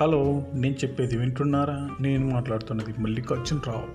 Hello నేను చెప్పేది వింటున్నారా? నేను మాట్లాడుతున్నది మల్లికార్జున్ రావు